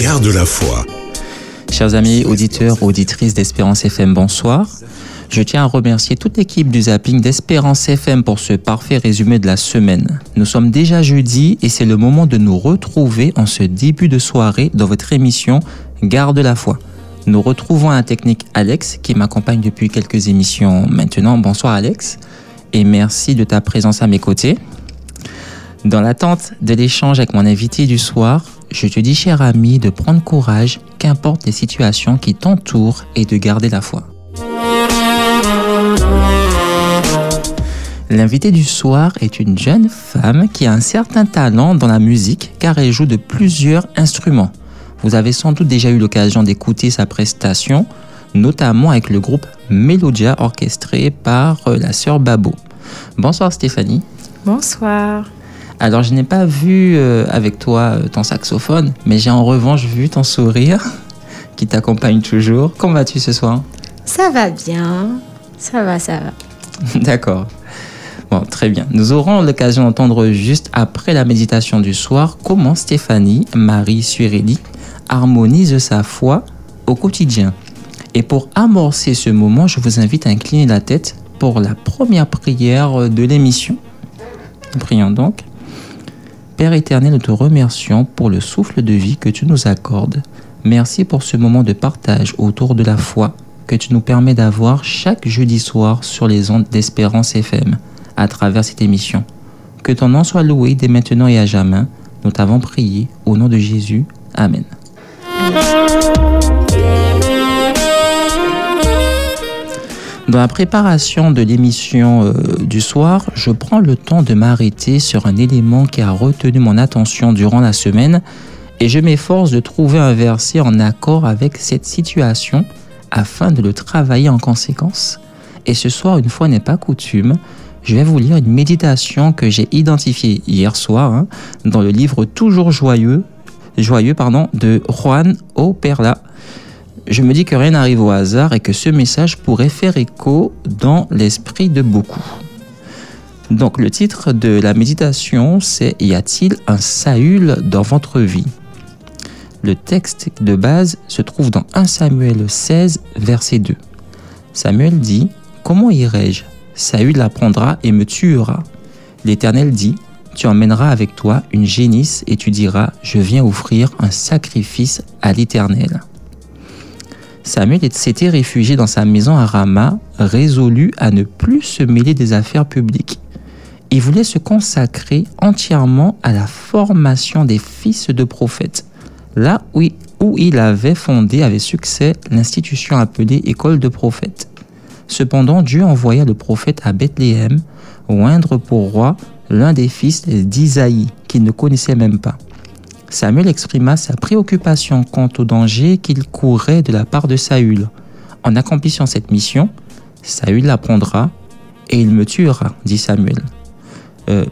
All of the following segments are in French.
Garde la foi. Chers amis auditeurs, auditrices d'Espérance FM, bonsoir. Je tiens à remercier toute l'équipe du zapping d'Espérance FM pour ce parfait résumé de la semaine. Nous sommes déjà jeudi et c'est le moment de nous retrouver en ce début de soirée dans votre émission Garde la foi. Nous retrouvons un technique Alex qui m'accompagne depuis quelques émissions maintenant. Bonsoir Alex et merci de ta présence à mes côtés. Dans l'attente de l'échange avec mon invité du soir, je te dis cher ami de prendre courage, qu'importe les situations qui t'entourent et de garder la foi. L'invité du soir est une jeune femme qui a un certain talent dans la musique car elle joue de plusieurs instruments. Vous avez sans doute déjà eu l'occasion d'écouter sa prestation, notamment avec le groupe Melodia orchestré par euh, la sœur Babo. Bonsoir Stéphanie. Bonsoir. Alors je n'ai pas vu euh, avec toi euh, ton saxophone, mais j'ai en revanche vu ton sourire qui t'accompagne toujours. Comment vas-tu ce soir? Ça va bien. Ça va, ça va. D'accord. Bon, très bien. Nous aurons l'occasion d'entendre juste après la méditation du soir comment Stéphanie Marie Surelli harmonise sa foi au quotidien. Et pour amorcer ce moment, je vous invite à incliner la tête pour la première prière de l'émission. Prions donc. Père éternel, nous te remercions pour le souffle de vie que tu nous accordes. Merci pour ce moment de partage autour de la foi que tu nous permets d'avoir chaque jeudi soir sur les ondes d'Espérance FM à travers cette émission. Que ton nom soit loué dès maintenant et à jamais. Nous t'avons prié au nom de Jésus. Amen. Dans la préparation de l'émission euh, du soir, je prends le temps de m'arrêter sur un élément qui a retenu mon attention durant la semaine et je m'efforce de trouver un verset en accord avec cette situation afin de le travailler en conséquence. Et ce soir, une fois n'est pas coutume, je vais vous lire une méditation que j'ai identifiée hier soir hein, dans le livre Toujours joyeux, joyeux pardon, de Juan O. Je me dis que rien n'arrive au hasard et que ce message pourrait faire écho dans l'esprit de beaucoup. Donc le titre de la méditation, c'est Y a-t-il un Saül dans votre vie? Le texte de base se trouve dans 1 Samuel 16, verset 2. Samuel dit, Comment irai-je? Saül apprendra et me tuera. L'Éternel dit, Tu emmèneras avec toi une génisse et tu diras, Je viens offrir un sacrifice à l'Éternel. Samuel s'était réfugié dans sa maison à Rama, résolu à ne plus se mêler des affaires publiques. Il voulait se consacrer entièrement à la formation des fils de prophètes, là où il avait fondé avec succès l'institution appelée École de prophètes. Cependant, Dieu envoya le prophète à Bethléem oindre pour roi l'un des fils d'Isaïe qu'il ne connaissait même pas. Samuel exprima sa préoccupation quant au danger qu'il courait de la part de Saül. En accomplissant cette mission, Saül l'apprendra et il me tuera, dit Samuel. Euh,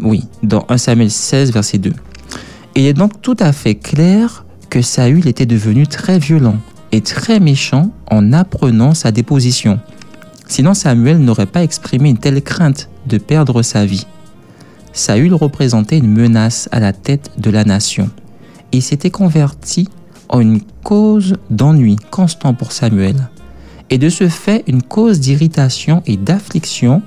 oui, dans 1 Samuel 16, verset 2. Il est donc tout à fait clair que Saül était devenu très violent et très méchant en apprenant sa déposition. Sinon Samuel n'aurait pas exprimé une telle crainte de perdre sa vie. Saül représentait une menace à la tête de la nation. Il s'était converti en une cause d'ennui constant pour Samuel, et de ce fait une cause d'irritation et d'affliction,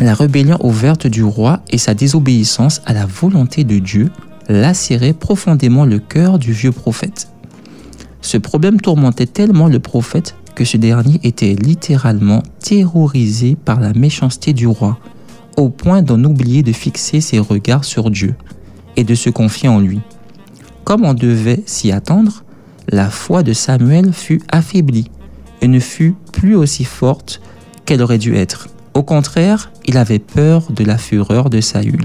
la rébellion ouverte du roi et sa désobéissance à la volonté de Dieu lacéraient profondément le cœur du vieux prophète. Ce problème tourmentait tellement le prophète que ce dernier était littéralement terrorisé par la méchanceté du roi, au point d'en oublier de fixer ses regards sur Dieu et de se confier en lui. Comme on devait s'y attendre, la foi de Samuel fut affaiblie et ne fut plus aussi forte qu'elle aurait dû être. Au contraire, il avait peur de la fureur de Saül.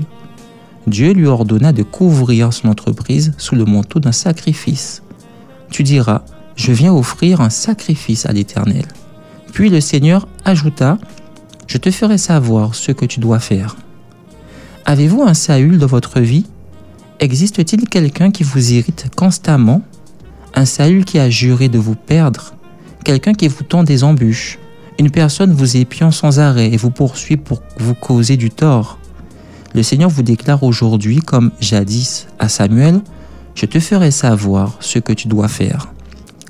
Dieu lui ordonna de couvrir son entreprise sous le manteau d'un sacrifice. Tu diras, je viens offrir un sacrifice à l'Éternel. Puis le Seigneur ajouta, je te ferai savoir ce que tu dois faire. Avez-vous un Saül dans votre vie? Existe-t-il quelqu'un qui vous irrite constamment? Un Saül qui a juré de vous perdre? Quelqu'un qui vous tend des embûches? Une personne vous épiant sans arrêt et vous poursuit pour vous causer du tort? Le Seigneur vous déclare aujourd'hui, comme jadis à Samuel, je te ferai savoir ce que tu dois faire.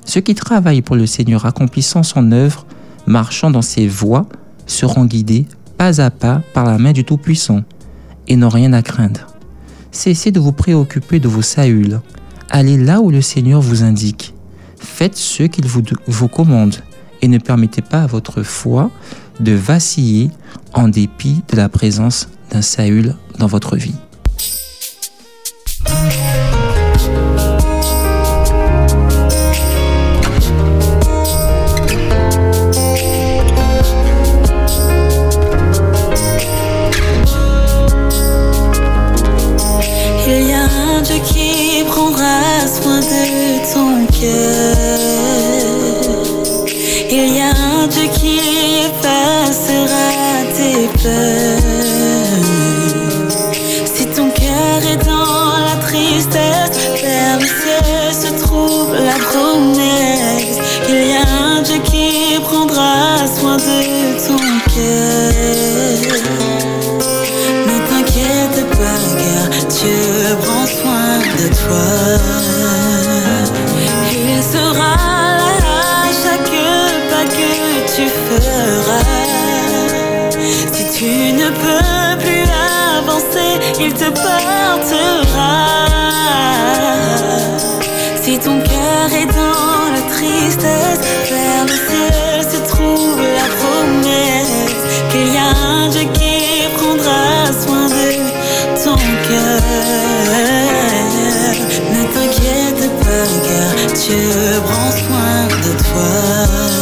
Ceux qui travaillent pour le Seigneur accomplissant son œuvre, marchant dans ses voies, seront guidés pas à pas par la main du Tout-Puissant et n'ont rien à craindre. Cessez de vous préoccuper de vos sahuls. Allez là où le Seigneur vous indique. Faites ce qu'il vous, vous commande et ne permettez pas à votre foi de vaciller en dépit de la présence d'un Saül dans votre vie. Te portera. Si ton cœur est dans la tristesse, vers le ciel se trouve la promesse qu'il y a un Dieu qui prendra soin de ton cœur. Ne t'inquiète pas, car Dieu prend soin de toi.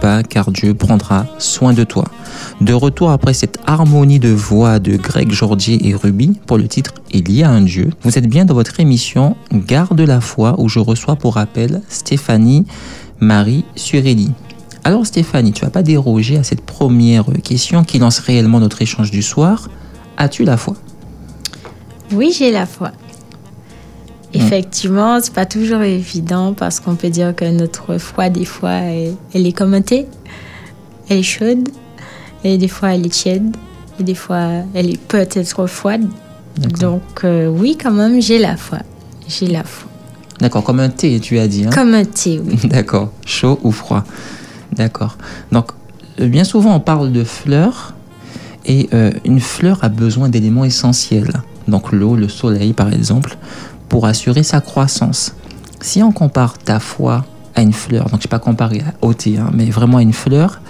Pas car Dieu prendra soin de toi. De retour après cette harmonie de voix de Greg Jordier et Ruby pour le titre Il y a un Dieu, vous êtes bien dans votre émission Garde la foi où je reçois pour rappel Stéphanie Marie Surelli. Alors Stéphanie, tu vas pas déroger à cette première question qui lance réellement notre échange du soir. As-tu la foi? Oui, j'ai la foi. Effectivement, c'est pas toujours évident parce qu'on peut dire que notre foi, des fois, elle, elle est comme un thé. Elle est chaude, et des fois, elle est tiède, et des fois, elle est peut-être froide. Donc, euh, oui, quand même, j'ai la foi. J'ai la foi. D'accord, comme un thé, tu as dit. Hein Comme un thé, oui. D'accord, chaud ou froid. D'accord. Donc, euh, bien souvent, on parle de fleurs et euh, une fleur a besoin d'éléments essentiels. Donc, l'eau, le soleil, par exemple, pour assurer sa croissance. Si on compare ta foi à une fleur, donc je ne pas comparer au thé, hein, mais vraiment à une fleur,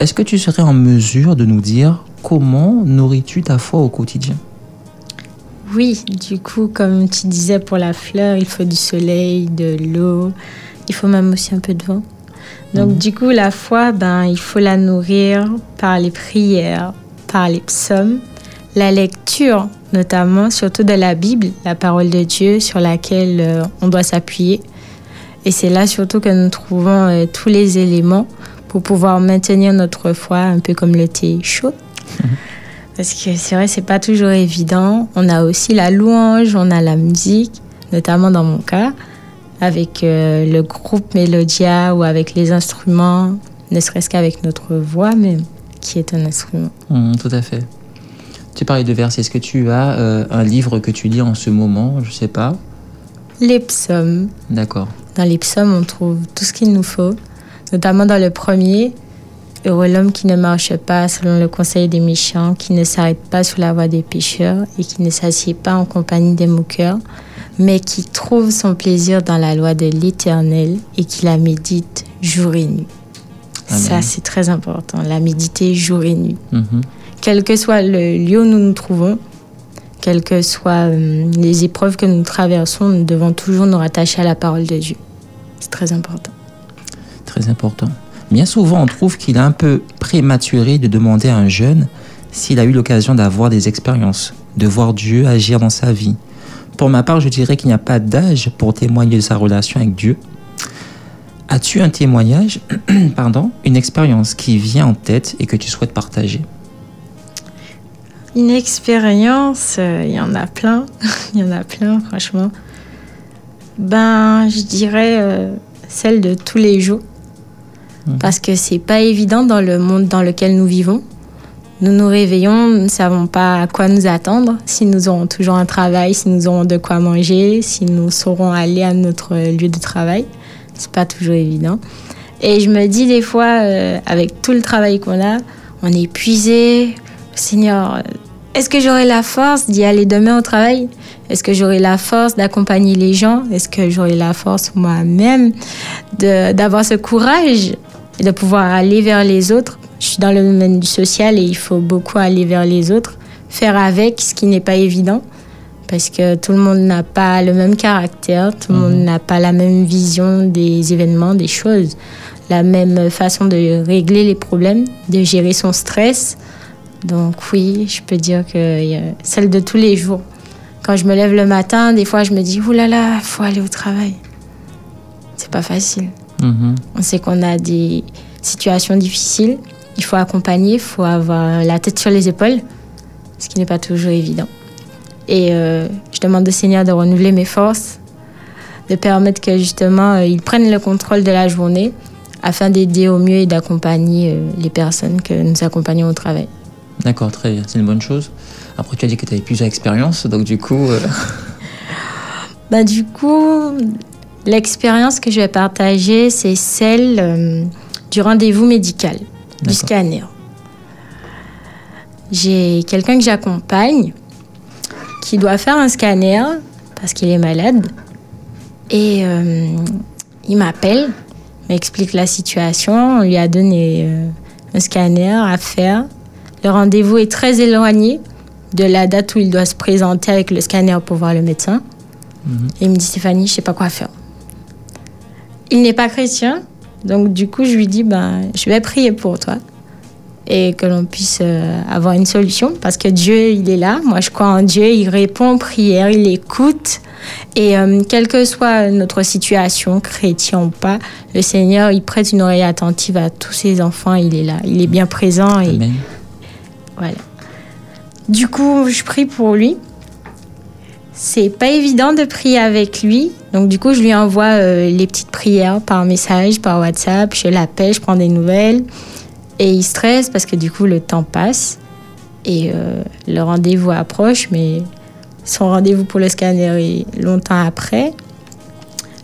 est-ce que tu serais en mesure de nous dire comment nourris-tu ta foi au quotidien? Oui, du coup, comme tu disais pour la fleur, il faut du soleil, de l'eau, il faut même aussi un peu de vent. Donc, Mhm. du coup, la foi, ben, il faut la nourrir par les prières, par les psaumes, la lecture, notamment, surtout de la Bible, la parole de Dieu sur laquelle euh, on doit s'appuyer. Et c'est là surtout que nous trouvons euh, tous les éléments pour pouvoir maintenir notre foi, un peu comme le thé chaud. Parce que c'est vrai, c'est pas toujours évident. On a aussi la louange, on a la musique, notamment dans mon cas, avec euh, le groupe Mélodia ou avec les instruments, ne serait-ce qu'avec notre voix même, qui est un instrument. Hum, Tout à fait. Tu parlais de versets. Est-ce que tu as euh, un livre que tu lis en ce moment? Je sais pas. Les psaumes. D'accord. Dans les psaumes, on trouve tout ce qu'il nous faut, notamment dans le premier. Heureux l'homme qui ne marche pas selon le conseil des méchants, qui ne s'arrête pas sous la voie des pécheurs et qui ne s'assied pas en compagnie des moqueurs, mais qui trouve son plaisir dans la loi de l'Éternel et qui la médite jour et nuit. Amen. Ça, c'est très important, la méditer jour et nuit. Mhm. Quel que soit le lieu où nous nous trouvons, quelles que soient euh, les épreuves que nous traversons, nous devons toujours nous rattacher à la parole de Dieu. C'est très important. Très important. Bien souvent, on trouve qu'il est un peu prématuré de demander à un jeune s'il a eu l'occasion d'avoir des expériences, de voir Dieu agir dans sa vie. Pour ma part, je dirais qu'il n'y a pas d'âge pour témoigner de sa relation avec Dieu. As-tu un témoignage, pardon, une expérience qui vient en tête et que tu souhaites partager? Une expérience, euh, il y en a plein. Il y en a plein, franchement. Ben, je dirais euh, celle de tous les jours. Mhm. Parce que c'est pas évident dans le monde dans lequel nous vivons. Nous nous réveillons, nous ne savons pas à quoi nous attendre, si nous aurons toujours un travail, si nous aurons de quoi manger, si nous saurons aller à notre lieu de travail. C'est pas toujours évident. Et je me dis des fois, euh, avec tout le travail qu'on a, on est épuisé. Seigneur, est-ce que j'aurai la force d'y aller demain au travail? Est-ce que j'aurai la force d'accompagner les gens? Est-ce que j'aurai la force moi-même d'avoir ce courage et de pouvoir aller vers les autres? Je suis dans le domaine du social et il faut beaucoup aller vers les autres, faire avec, ce qui n'est pas évident. Parce que tout le monde n'a pas le même caractère, tout le monde n'a pas la même vision des événements, des choses, la même façon de régler les problèmes, de gérer son stress. Donc oui, je peux dire que a celle de tous les jours. Quand je me lève le matin, des fois je me dis, oulala, là là, faut aller au travail. C'est pas facile. Mhm. On sait qu'on a des situations difficiles. Il faut accompagner, il faut avoir la tête sur les épaules, ce qui n'est pas toujours évident. Et euh, je demande au Seigneur de renouveler mes forces, de permettre que justement euh, il prenne le contrôle de la journée afin d'aider au mieux et d'accompagner euh, les personnes que nous accompagnons au travail. D'accord, très bien, c'est une bonne chose. Après, tu as dit que tu avais plusieurs expériences, donc du coup, euh, Bah, du coup, l'expérience que je vais partager, c'est celle euh, du rendez-vous médical, du scanner. J'ai quelqu'un que j'accompagne qui doit faire un scanner parce qu'il est malade. Et euh, il m'appelle, m'explique la situation. On lui a donné un scanner à faire. Le rendez-vous est très éloigné de la date où il doit se présenter avec le scanner pour voir le médecin. Et il me dit Stéphanie, je sais pas quoi faire. Il n'est pas chrétien, donc du coup je lui dis ben je vais prier pour toi et que l'on puisse euh, avoir une solution parce que Dieu il est là. Moi je crois en Dieu, il répond aux prières, il écoute et euh, quelle que soit notre situation, chrétien ou pas, le Seigneur il prête une oreille attentive à tous ses enfants. Il est là, il est bien présent et Amen. Voilà. Du coup, je prie pour lui. c'est pas évident de prier avec lui. Donc du coup, je lui envoie euh, les petites prières par message, par WhatsApp. Je l'appelle, je prends des nouvelles. Et il stresse parce que du coup, le temps passe. Et euh, le rendez-vous approche, mais son rendez-vous pour le scanner est longtemps après.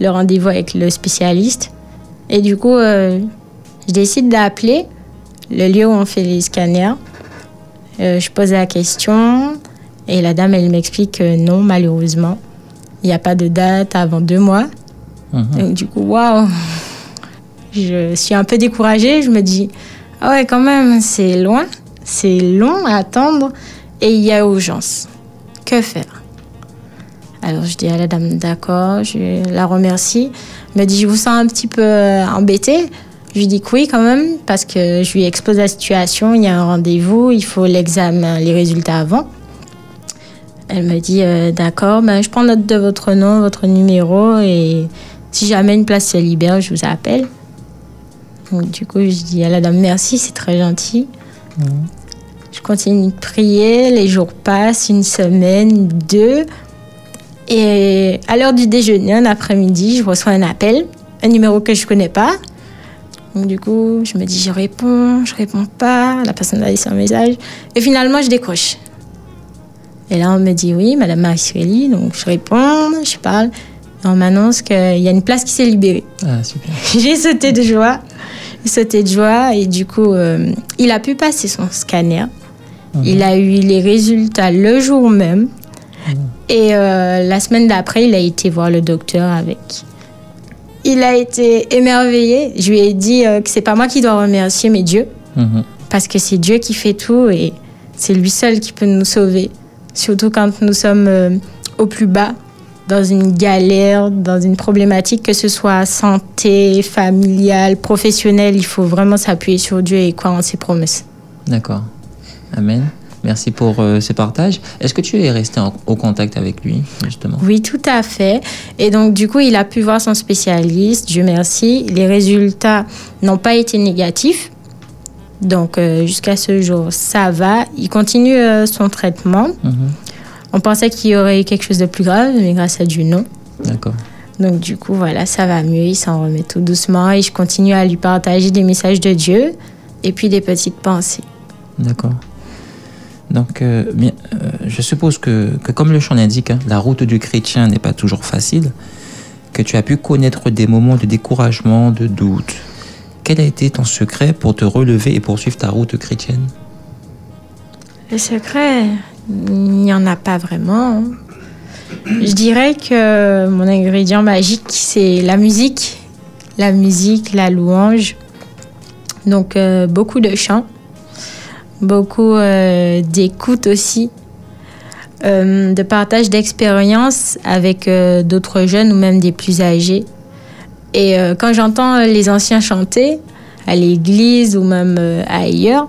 Le rendez-vous avec le spécialiste. Et du coup, euh, je décide d'appeler le lieu où on fait les scanners. Je pose la question. Et la dame, elle m'explique que non, malheureusement, il n'y a pas de date avant deux mois. Mhm. du coup, waouh, je suis un peu découragée. Je me dis, ah ouais, quand même, c'est loin, c'est long à attendre et il y a urgence. Que faire? Alors je dis à la dame, d'accord, je la remercie. Elle me dit, je vous sens un petit peu euh, embêtée. Je lui dis que oui quand même, parce que je lui expose la situation, il y a un rendez-vous, il faut l'examen, les résultats avant. Elle me dit euh, d'accord, ben, je prends note de votre nom, votre numéro et si jamais une place se libère, je vous appelle. Donc, du coup, je dis à la dame merci, c'est très gentil. Mmh. Je continue de prier, les jours passent, une semaine, deux. Et à l'heure du déjeuner, un après-midi, je reçois un appel, un numéro que je ne connais pas. Donc du coup, je me dis, je réponds, je réponds pas, la personne a laissé un message. Et finalement, je décroche. Et là, on me dit oui, Madame Marie Donc, je réponds, je parle. on m'annonce qu'il y a une place qui s'est libérée. Ah, super. J'ai sauté de joie. J'ai sauté de joie. Et du coup, euh, il a pu passer son scanner. Mhm. Il a eu les résultats le jour même. Mhm. Et euh, la semaine d'après, il a été voir le docteur avec. Il a été émerveillé. Je lui ai dit euh, que c'est pas moi qui dois remercier, mais Dieu. Mhm. Parce que c'est Dieu qui fait tout et c'est lui seul qui peut nous sauver surtout quand nous sommes euh, au plus bas, dans une galère, dans une problématique, que ce soit santé, familiale, professionnelle, il faut vraiment s'appuyer sur Dieu et croire en ses promesses. D'accord. Amen. Merci pour euh, ce partage. Est-ce que tu es resté en, au contact avec lui, justement? Oui, tout à fait. Et donc, du coup, il a pu voir son spécialiste, Dieu merci. Les résultats n'ont pas été négatifs. Donc euh, jusqu'à ce jour, ça va. Il continue euh, son traitement. Mhm. On pensait qu'il y aurait eu quelque chose de plus grave, mais grâce à Dieu, non. D'accord. Donc du coup, voilà, ça va mieux. Il s'en remet tout doucement et je continue à lui partager des messages de Dieu et puis des petites pensées. D'accord. Donc, euh, bien, je suppose que, comme le chant l'indique, hein, la route du chrétien n'est pas toujours facile, que tu as pu connaître des moments de découragement, de doute, quel a été ton secret pour te relever et poursuivre ta route chrétienne? Le secret, il n'y en a pas vraiment. Je dirais que mon ingrédient magique, c'est la musique. La musique, la louange. Donc euh, beaucoup de chants, beaucoup euh, d'écoute aussi, euh, de partage d'expériences avec d'autres jeunes ou même des plus âgés. Et euh, quand j'entends les anciens chanter à l'église ou même euh, ailleurs,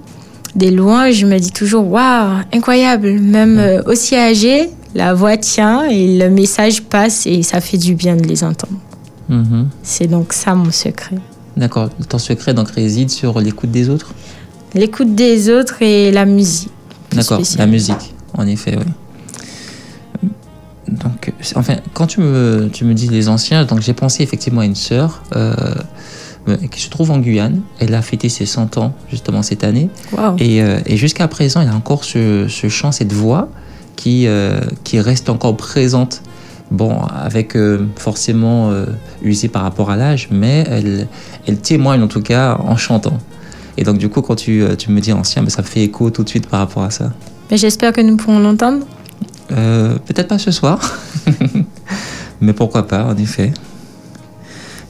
des louanges, je me dis toujours waouh, incroyable, même euh, aussi âgé, la voix tient et le message passe et ça fait du bien de les entendre. Mhm. C'est donc ça mon secret. D'accord. Ton secret donc réside sur l'écoute des autres? L'écoute des autres et la musique. D'accord, la musique, en effet, oui donc, enfin, quand tu me, tu me dis les anciens, donc j'ai pensé effectivement à une sœur euh, qui se trouve en Guyane. Elle a fêté ses 100 ans justement cette année. Et, euh, et jusqu'à présent, elle a encore ce, ce chant, cette voix qui, euh, qui reste encore présente. Bon, avec forcément usée par rapport à l'âge, mais elle, elle témoigne en tout cas en chantant. Et donc, du coup, quand tu, tu me dis ancien, mais ben, ça fait écho tout de suite par rapport à ça. J'espère que nous pourrons l'entendre. Euh, peut-être pas ce soir, mais pourquoi pas, en effet.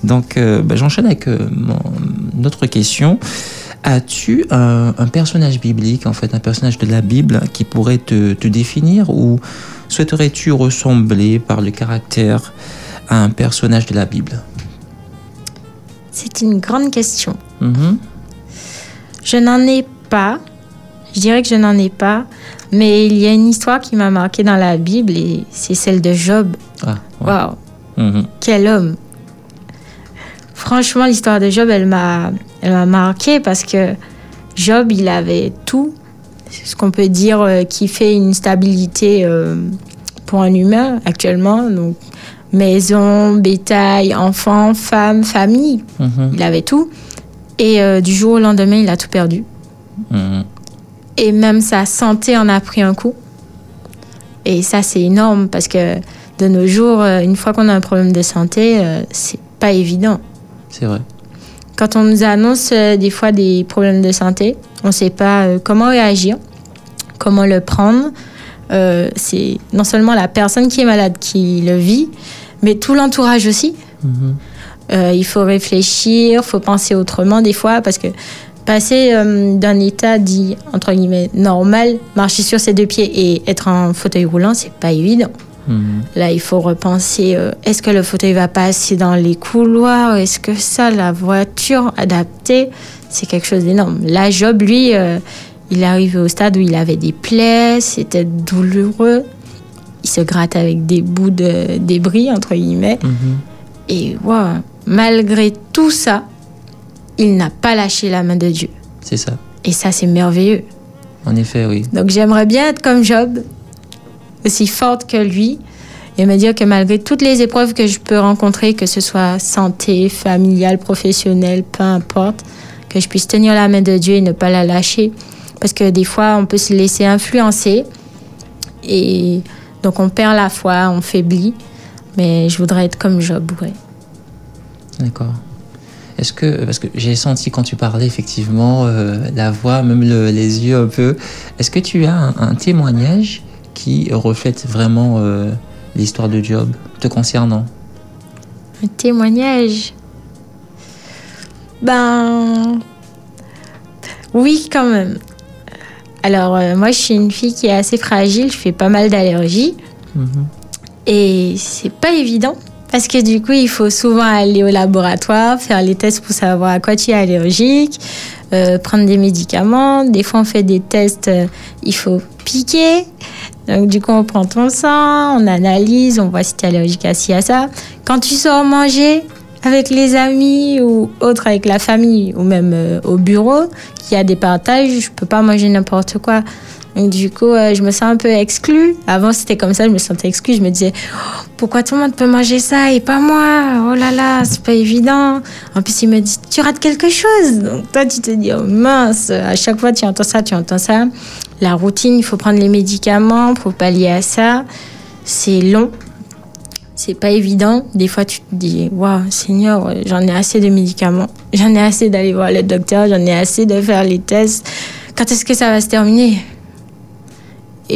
Donc, euh, bah, j'enchaîne avec euh, notre question. As-tu un, personnage biblique, en fait, un personnage de la Bible qui pourrait te, définir ou souhaiterais-tu ressembler par le caractère à un personnage de la Bible? C'est une grande question. Mm-hmm. Je n'en ai pas. Je dirais que je n'en ai pas. Mais il y a une histoire qui m'a marqué dans la Bible et c'est celle de Job. Ah, Waouh! Mhm. Quel homme! Franchement, l'histoire de Job, elle m'a, elle m'a marqué parce que Job, il avait tout, ce qu'on peut dire euh, qui fait une stabilité euh, pour un humain actuellement. Donc, maison, bétail, enfants, femmes, famille. Mhm. Il avait tout. Et euh, du jour au lendemain, il a tout perdu. Mhm. Et même sa santé en a pris un coup. Et ça, c'est énorme parce que de nos jours, euh, une fois qu'on a un problème de santé, euh, c'est pas évident. C'est vrai. Quand on nous annonce euh, des fois des problèmes de santé, on ne sait pas euh, comment réagir, comment le prendre. C'est non seulement la personne qui est malade qui le vit, mais tout l'entourage aussi. Mhm. Euh, il faut réfléchir, il faut penser autrement des fois, parce que passer euh, d'un état dit, entre guillemets, normal, marcher sur ses deux pieds et être en fauteuil roulant, c'est pas évident. Mhm. Là, il faut repenser, euh, est-ce que le fauteuil va passer dans les couloirs? Est-ce que ça, la voiture adaptée, c'est quelque chose d'énorme. Là, Job, lui, euh, il est arrivé au stade où il avait des plaies, c'était douloureux. Il se gratte avec des bouts de débris, entre guillemets. Mhm. Et wow, malgré tout ça, il n'a pas lâché la main de Dieu. C'est ça. Et ça, c'est merveilleux. En effet, oui. Donc j'aimerais bien être comme Job, aussi forte que lui, et me dire que malgré toutes les épreuves que je peux rencontrer, que ce soit santé, familiale, professionnelle, peu importe, que je puisse tenir la main de Dieu et ne pas la lâcher. Parce que des fois, on peut se laisser influencer, et donc on perd la foi, on faiblit. Mais je voudrais être comme Job, ouais. D'accord. Est-ce que, parce que j'ai senti quand tu parlais effectivement euh, la voix, même le- les yeux un peu, est-ce que tu as un, un témoignage qui reflète vraiment euh, l'histoire de Job te concernant? Un témoignage? Ben. Oui, quand même. Alors, euh, moi, je suis une fille qui est assez fragile, je fais pas mal d'allergies. Mhm. Et c'est pas évident. Parce que du coup, il faut souvent aller au laboratoire, faire les tests pour savoir à quoi tu es allergique, euh, prendre des médicaments. Des fois, on fait des tests, euh, il faut piquer. Donc, du coup, on prend ton sang, on analyse, on voit si tu es allergique à ci, à ça. Quand tu sors manger avec les amis ou autres avec la famille ou même euh, au bureau, qu'il y a des partages, je peux pas manger n'importe quoi. Donc, du coup, euh, je me sens un peu exclue. Avant, c'était comme ça, je me sentais exclue. Je me disais, Oh, pourquoi tout le monde peut manger ça et pas moi? Oh là là, c'est pas évident. En plus, il me dit, tu rates quelque chose. Donc, toi, tu te dis, oh mince, à chaque fois, tu entends ça, tu entends ça. La routine, il faut prendre les médicaments pour pallier à ça. C'est long. C'est pas évident. Des fois, tu te dis, waouh, Seigneur, j'en ai assez de médicaments. J'en ai assez d'aller voir le docteur. J'en ai assez de faire les tests. Quand est-ce que ça va se terminer?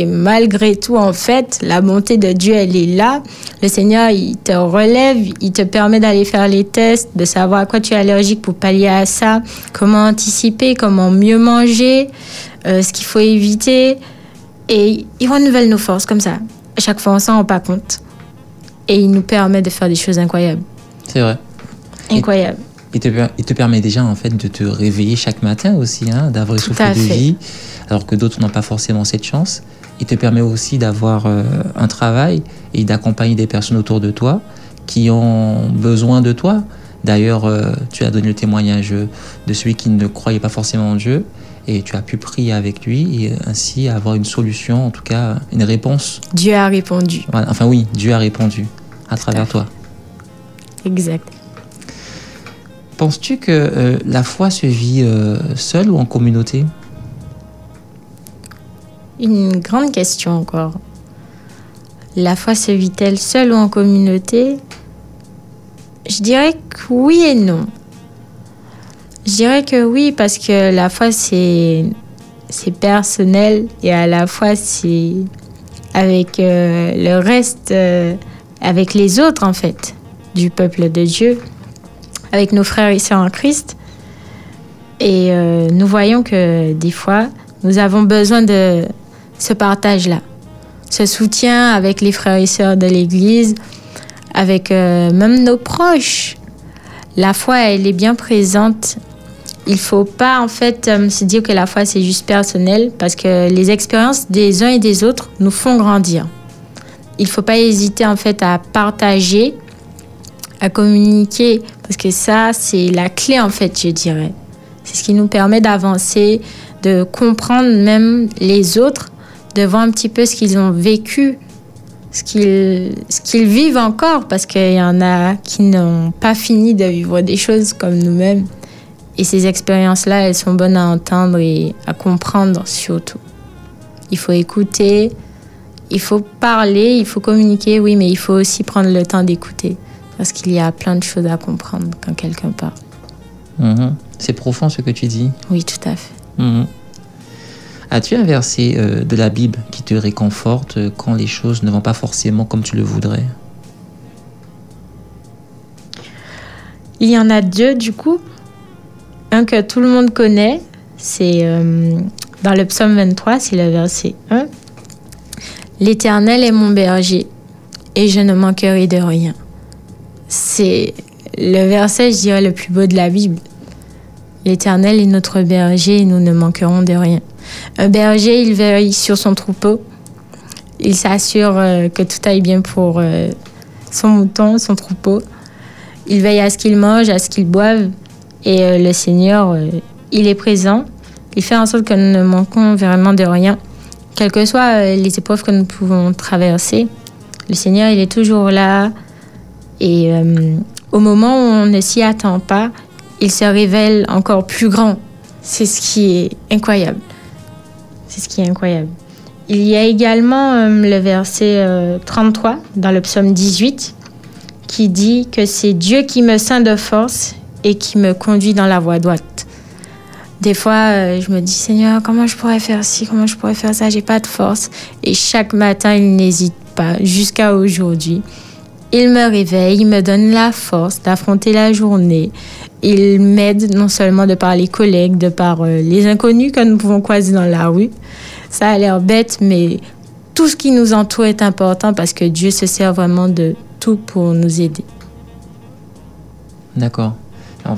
Et malgré tout, en fait, la bonté de Dieu, elle est là. Le Seigneur, il te relève, il te permet d'aller faire les tests, de savoir à quoi tu es allergique pour pallier à ça, comment anticiper, comment mieux manger, euh, ce qu'il faut éviter. Et il renouvelle nos forces comme ça. À chaque fois, on s'en rend pas compte. Et il nous permet de faire des choses incroyables. C'est vrai. Et- Incroyables. Il te, il te permet déjà en fait de te réveiller chaque matin aussi, hein, Tout souffle de vie, alors que d'autres n'ont pas forcément cette chance. Il te permet aussi d'avoir euh, un travail et d'accompagner des personnes autour de toi qui ont besoin de toi. D'ailleurs, euh, tu as donné le témoignage de celui qui ne croyait pas forcément en Dieu et tu as pu prier avec lui et ainsi avoir une solution, en tout cas une réponse. Dieu a répondu. Enfin oui, Dieu a répondu à travers toi. Exact. Penses-tu que euh, la foi se vit euh, seule ou en communauté? Une grande question encore. La foi se vit-elle seule ou en communauté? Je dirais que oui et non. Je dirais que oui parce que la foi c'est c'est personnel et à la fois c'est avec euh, le reste, euh, avec les autres en fait du peuple de Dieu, avec nos frères et sœurs en Christ. Et euh, nous voyons que des fois, nous avons besoin de ce partage-là, ce soutien avec les frères et sœurs de l'Église, avec euh, même nos proches. La foi, elle est bien présente. Il faut pas en fait euh, se dire que la foi c'est juste personnel parce que les expériences des uns et des autres nous font grandir. Il faut pas hésiter en fait à partager, à communiquer parce que ça c'est la clé en fait, je dirais. C'est ce qui nous permet d'avancer, de comprendre même les autres, de voir un petit peu ce qu'ils ont vécu, ce qu'ils ce qu'ils vivent encore, parce qu'il y en a qui n'ont pas fini de vivre des choses comme nous-mêmes. Et ces expériences-là, elles sont bonnes à entendre et à comprendre surtout. Il faut écouter, il faut parler, il faut communiquer, oui, mais il faut aussi prendre le temps d'écouter. Parce qu'il y a plein de choses à comprendre quand quelqu'un parle. Mhm. C'est profond ce que tu dis. Oui, tout à fait. Mhm. As-tu un verset euh, de la Bible qui te réconforte euh, quand les choses ne vont pas forcément comme tu le voudrais? Il y en a deux du coup. Un que tout le monde connaît, c'est euh, dans le psaume 23, c'est le verset 1. L'Éternel est mon berger et je ne manquerai de rien. C'est le verset, je dirais, le plus beau de la Bible. L'Éternel est notre berger et nous ne manquerons de rien. Un berger, il veille sur son troupeau. Il s'assure euh, que tout aille bien pour euh, son mouton, son troupeau. Il veille à ce qu'il mange, à ce qu'il boive. Et euh, le Seigneur, il est présent. Il fait en sorte que nous ne manquons vraiment de rien. Quelles que soient les épreuves que nous pouvons traverser, le Seigneur, il est toujours là. Et au moment où on ne s'y attend pas, il se révèle encore plus grand. C'est ce qui est incroyable. C'est ce qui est incroyable. Il y a également euh, le verset 33 euh, dans le psaume 18 qui dit que c'est Dieu qui me ceint de force et qui me conduit dans la voie droite. Des fois, euh, je me dis, Seigneur, comment je pourrais faire ci, comment je pourrais faire ça, j'ai pas de force. Et chaque matin, il n'hésite pas, jusqu'à aujourd'hui. Il me réveille, il me donne la force d'affronter la journée. Il m'aide non seulement de par les collègues, de par euh, les inconnus que nous pouvons croiser dans la rue. Ça a l'air bête, mais tout ce qui nous entoure est important parce que Dieu se sert vraiment de tout pour nous aider. D'accord.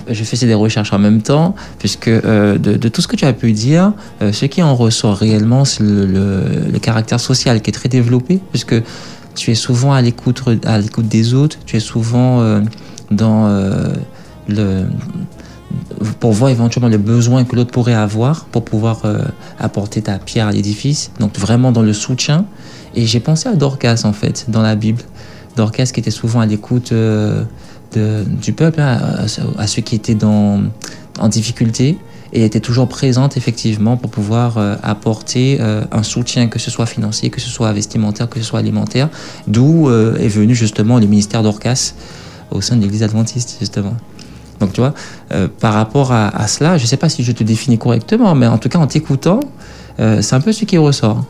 Je faisais des recherches en même temps, puisque euh, de, tout ce que tu as pu dire, euh, ce qui en ressort réellement, c'est le, caractère social qui est très développé, puisque tu es souvent à l'écoute des autres, tu es souvent dans pour voir éventuellement les besoins que l'autre pourrait avoir pour pouvoir euh, apporter ta pierre à l'édifice. Donc vraiment dans le soutien. Et j'ai pensé à Dorcas en fait dans la Bible. Dorcas qui était souvent à l'écoute du peuple, hein, à, ceux qui étaient dans, en difficulté et était toujours présente effectivement pour pouvoir euh, apporter euh, un soutien, que ce soit financier, que ce soit vestimentaire, que ce soit alimentaire, d'où euh, est venu justement le ministère d'Orcas au sein de l'Église adventiste justement. Donc tu vois, par rapport à, cela, je ne sais pas si je te définis correctement, mais en tout cas en t'écoutant, c'est un peu ce qui ressort.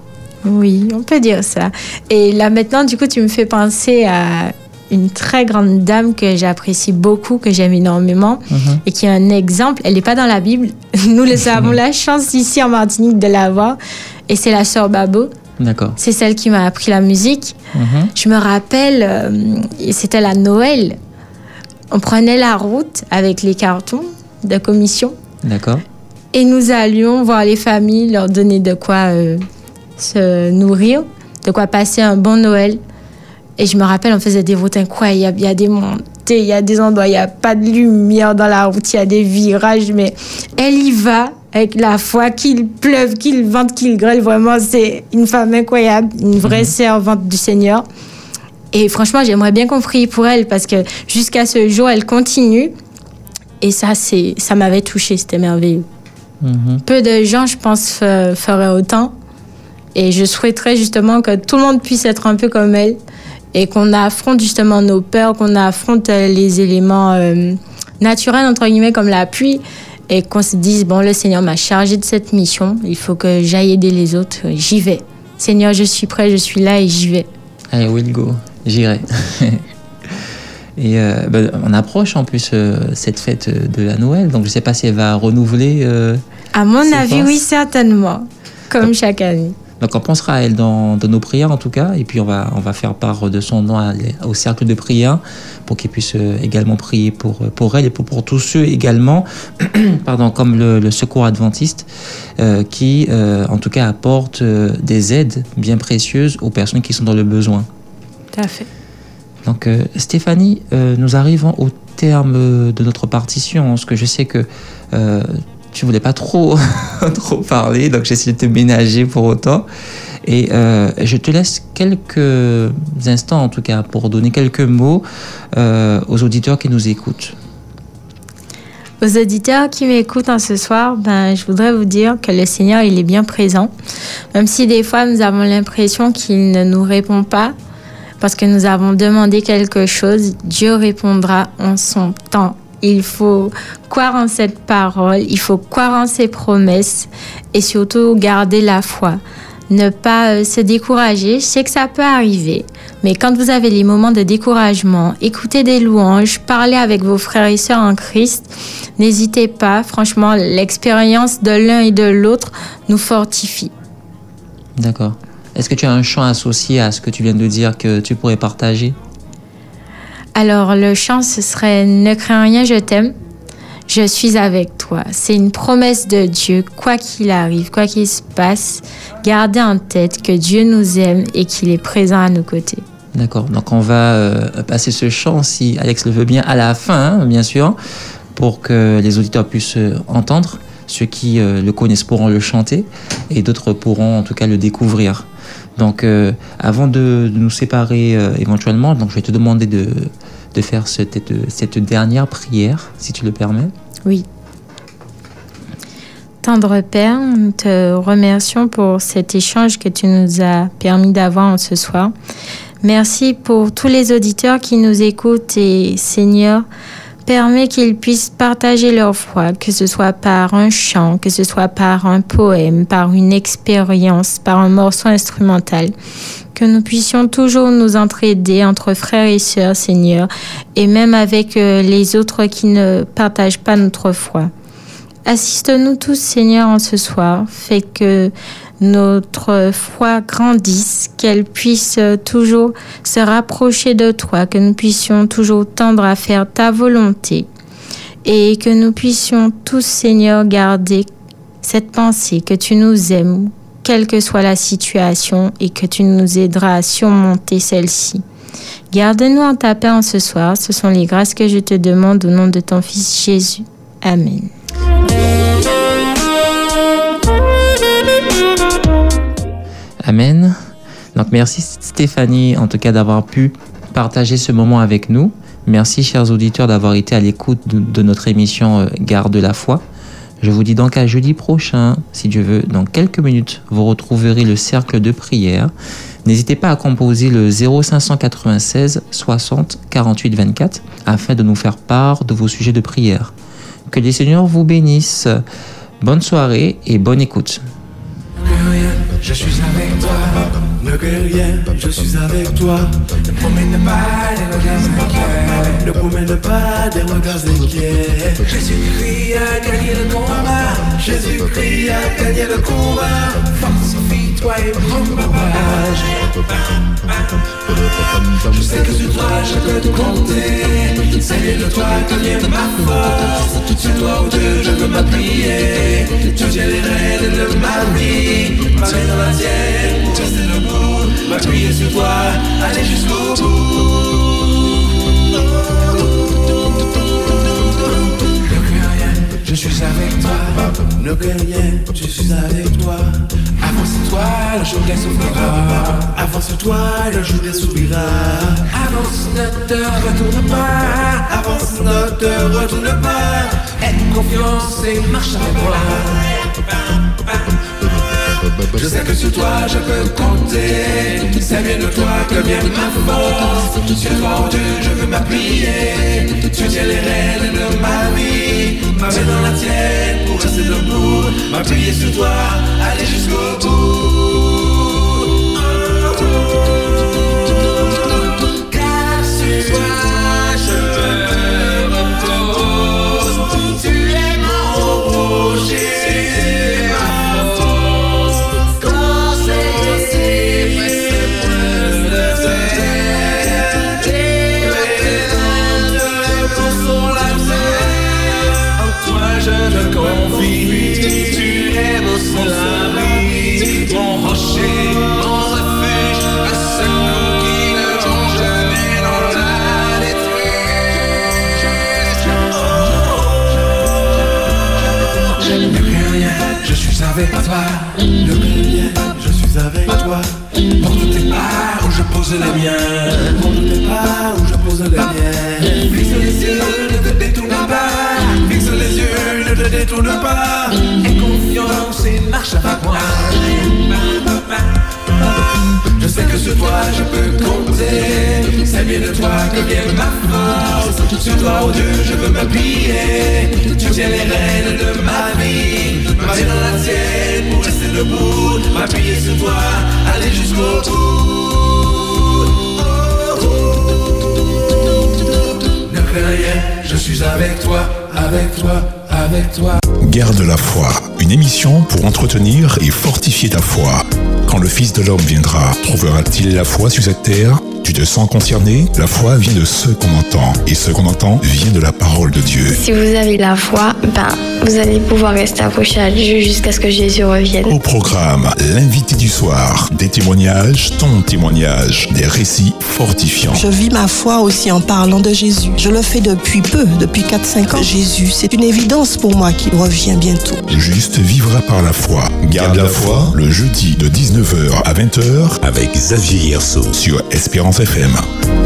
Oui, on peut dire ça. Et là maintenant, du coup, tu me fais penser à une très grande dame que j'apprécie beaucoup, que j'aime énormément mhm. et qui est un exemple. Elle n'est pas dans la Bible. Nous les avons la chance ici en Martinique de l'avoir. Et c'est la sœur Babo. D'accord. C'est celle qui m'a appris la musique. Mhm. Je me rappelle, euh, c'était la Noël. On prenait la route avec les cartons de commission. D'accord. Et nous allions voir les familles, leur donner de quoi euh, se nourrir, de quoi passer un bon Noël. Et je me rappelle, on faisait des routes incroyables. Il y a des montées, il y a des endroits, il n'y a pas de lumière dans la route, il y a des virages, mais elle y va avec la foi, qu'il pleuve, qu'il vente, qu'il grêle. Vraiment, c'est une femme incroyable, une vraie mhm. servante du Seigneur. Et franchement, j'aimerais bien qu'on prie pour elle parce que jusqu'à ce jour, elle continue. Et ça, c'est, ça m'avait touché, c'était merveilleux. Mhm. Peu de gens, je pense, feraient autant. Et je souhaiterais justement que tout le monde puisse être un peu comme elle et qu'on affronte justement nos peurs, qu'on affronte euh, les éléments euh, naturels, entre guillemets, comme la pluie, et qu'on se dise, bon, le Seigneur m'a chargé de cette mission, il faut que j'aille aider les autres, j'y vais. Seigneur, je suis prêt, je suis là et j'y vais. Allez, will go, j'irai. et euh, ben, on approche en plus cette fête de la Noël, donc je ne sais pas si elle va renouveler. à mon avis, oui, certainement, comme chaque année. Donc on pensera à elle dans, nos prières en tout cas, et puis on va, on va faire part de son nom au cercle de prière pour qu'il puisse euh, également prier pour, euh, pour elle et pour, pour tous ceux également, pardon, comme le, Secours Adventiste, euh, qui en tout cas apporte des aides bien précieuses aux personnes qui sont dans le besoin. Tout à fait. Donc Stéphanie, nous arrivons au terme de notre partition, parce que je sais que tu voulais pas trop, trop parler, donc j'ai essayé de te ménager pour autant. Et euh, je te laisse quelques instants, en tout cas, pour donner quelques mots euh, aux auditeurs qui nous écoutent. Aux auditeurs qui m'écoutent en ce soir, ben, je voudrais vous dire que le Seigneur, il est bien présent. Même si des fois, nous avons l'impression qu'il ne nous répond pas, parce que nous avons demandé quelque chose, Dieu répondra en son temps. Il faut croire en cette parole, il faut croire en ses promesses et surtout garder la foi. Ne pas euh, se décourager, je sais que ça peut arriver, mais quand vous avez les moments de découragement, écoutez des louanges, parlez avec vos frères et sœurs en Christ, n'hésitez pas, franchement, l'expérience de l'un et de l'autre nous fortifie. D'accord. Est-ce que tu as un chant associé à ce que tu viens de dire que tu pourrais partager? Alors, le chant, ce serait Ne crains rien, je t'aime. Je suis avec toi. C'est une promesse de Dieu, quoi qu'il arrive, quoi qu'il se passe, gardez en tête que Dieu nous aime et qu'il est présent à nos côtés. D'accord. Donc on va euh, passer ce chant, si Alex le veut bien, à la fin, hein, bien sûr, pour que les auditeurs puissent euh, entendre. Ceux qui euh, le connaissent pourront le chanter et d'autres pourront en tout cas le découvrir. Donc avant de, de, nous séparer éventuellement, donc je vais te demander de, de faire cette, cette dernière prière, si tu le permets. Oui. Tendre Père, nous te remercions pour cet échange que tu nous as permis d'avoir ce soir. Merci pour tous les auditeurs qui nous écoutent et Seigneur, permet qu'ils puissent partager leur foi, que ce soit par un chant, que ce soit par un poème, par une expérience, par un morceau instrumental que nous puissions toujours nous entraider entre frères et sœurs, Seigneur, et même avec euh, les autres qui ne partagent pas notre foi. Assiste-nous tous, Seigneur, en ce soir. Fais que notre foi grandisse, qu'elle puisse toujours se rapprocher de toi, que nous puissions toujours tendre à faire ta volonté et que nous puissions tous, Seigneur, garder cette pensée que tu nous aimes, quelle que soit la situation, et que tu nous aideras à surmonter celle-ci. Garde-nous en ta paix en ce soir. Ce sont les grâces que je te demande au nom de ton Fils Jésus. Amen. Amen. Donc merci Stéphanie en tout cas d'avoir pu partager ce moment avec nous. Merci chers auditeurs d'avoir été à l'écoute de, notre émission euh, Garde la foi. Je vous dis donc à jeudi prochain, si Dieu veut, dans quelques minutes, vous retrouverez le cercle de prière. N'hésitez pas à composer le 0596 60 48 24 afin de nous faire part de vos sujets de prière. Que les seigneurs vous bénissent. Bonne soirée et bonne écoute. Je suis avec toi, ne crains rien, je suis avec toi. Ne promène pas des regards inquiets, ne promène pas des regards inquiets. Jésus-Christ a gagné le combat, Jésus-Christ a gagné le combat. Fortifie-toi et prends courage. Je sais que sur toi je peux te compter, c'est de toi que vient ma force. Sur toi, oh Dieu, je veux m'appuyer. Tu tiens les rênes de ma vie, ma main dans la tienne pour rester debout, m'appuyer sur toi, aller jusqu'au bout. Suis avec toi. Ne crains rien, je suis avec toi. Avance-toi, le jour des s'ouvrira. Avance-toi, le jour des s'ouvrira. Avance, ne te retourne pas. Avance, ne te retourne pas. Aie confiance et marche avec moi. Je sais que sur toi je peux compter C'est bien de toi que vient ma force Sur toi oh Dieu je veux m'appuyer Tu tiens les rênes de ma vie Ma main dans la tienne pour rester debout M'appuyer sur toi, aller jusqu'au bout avec toi. Je suis avec toi. Montre tes pas où je pose les miens. Montre tes pas où je pose les miens. Fixe les yeux, ne te détourne pas. Fixe les yeux, ne te détourne pas. Aie confiance et marche avec moi. Je sais que sur toi je peux compter. Bien de toi que vient ma force. Sur toi, oh Dieu, je veux m'appuyer. Tu tiens les rênes de ma vie. Ma dans la tienne pour rester debout. M'appuyer sur toi, aller jusqu'au bout. Ne crains rien, je suis avec toi, avec toi, avec toi. Garde la foi, une émission pour entretenir et fortifier ta foi. Quand le Fils de l'homme viendra, trouvera-t-il la foi sur cette terre? Tu te sens concerné La foi vient de ce qu'on entend, et ce qu'on entend vient de la parole de Dieu. Si vous avez la foi, ben, vous allez pouvoir rester accroché à Dieu jusqu'à ce que Jésus revienne. Au programme, l'invité du soir, des témoignages, ton témoignage, des récits fortifiants. Je vis ma foi aussi en parlant de Jésus. Je le fais depuis peu, depuis 4-5 ans. Jésus, c'est une évidence pour moi qu'il revient bientôt. Juste vivra par la foi. Garde la foi le jeudi de 19h à 20h avec Xavier Yerso sur Espérance FM.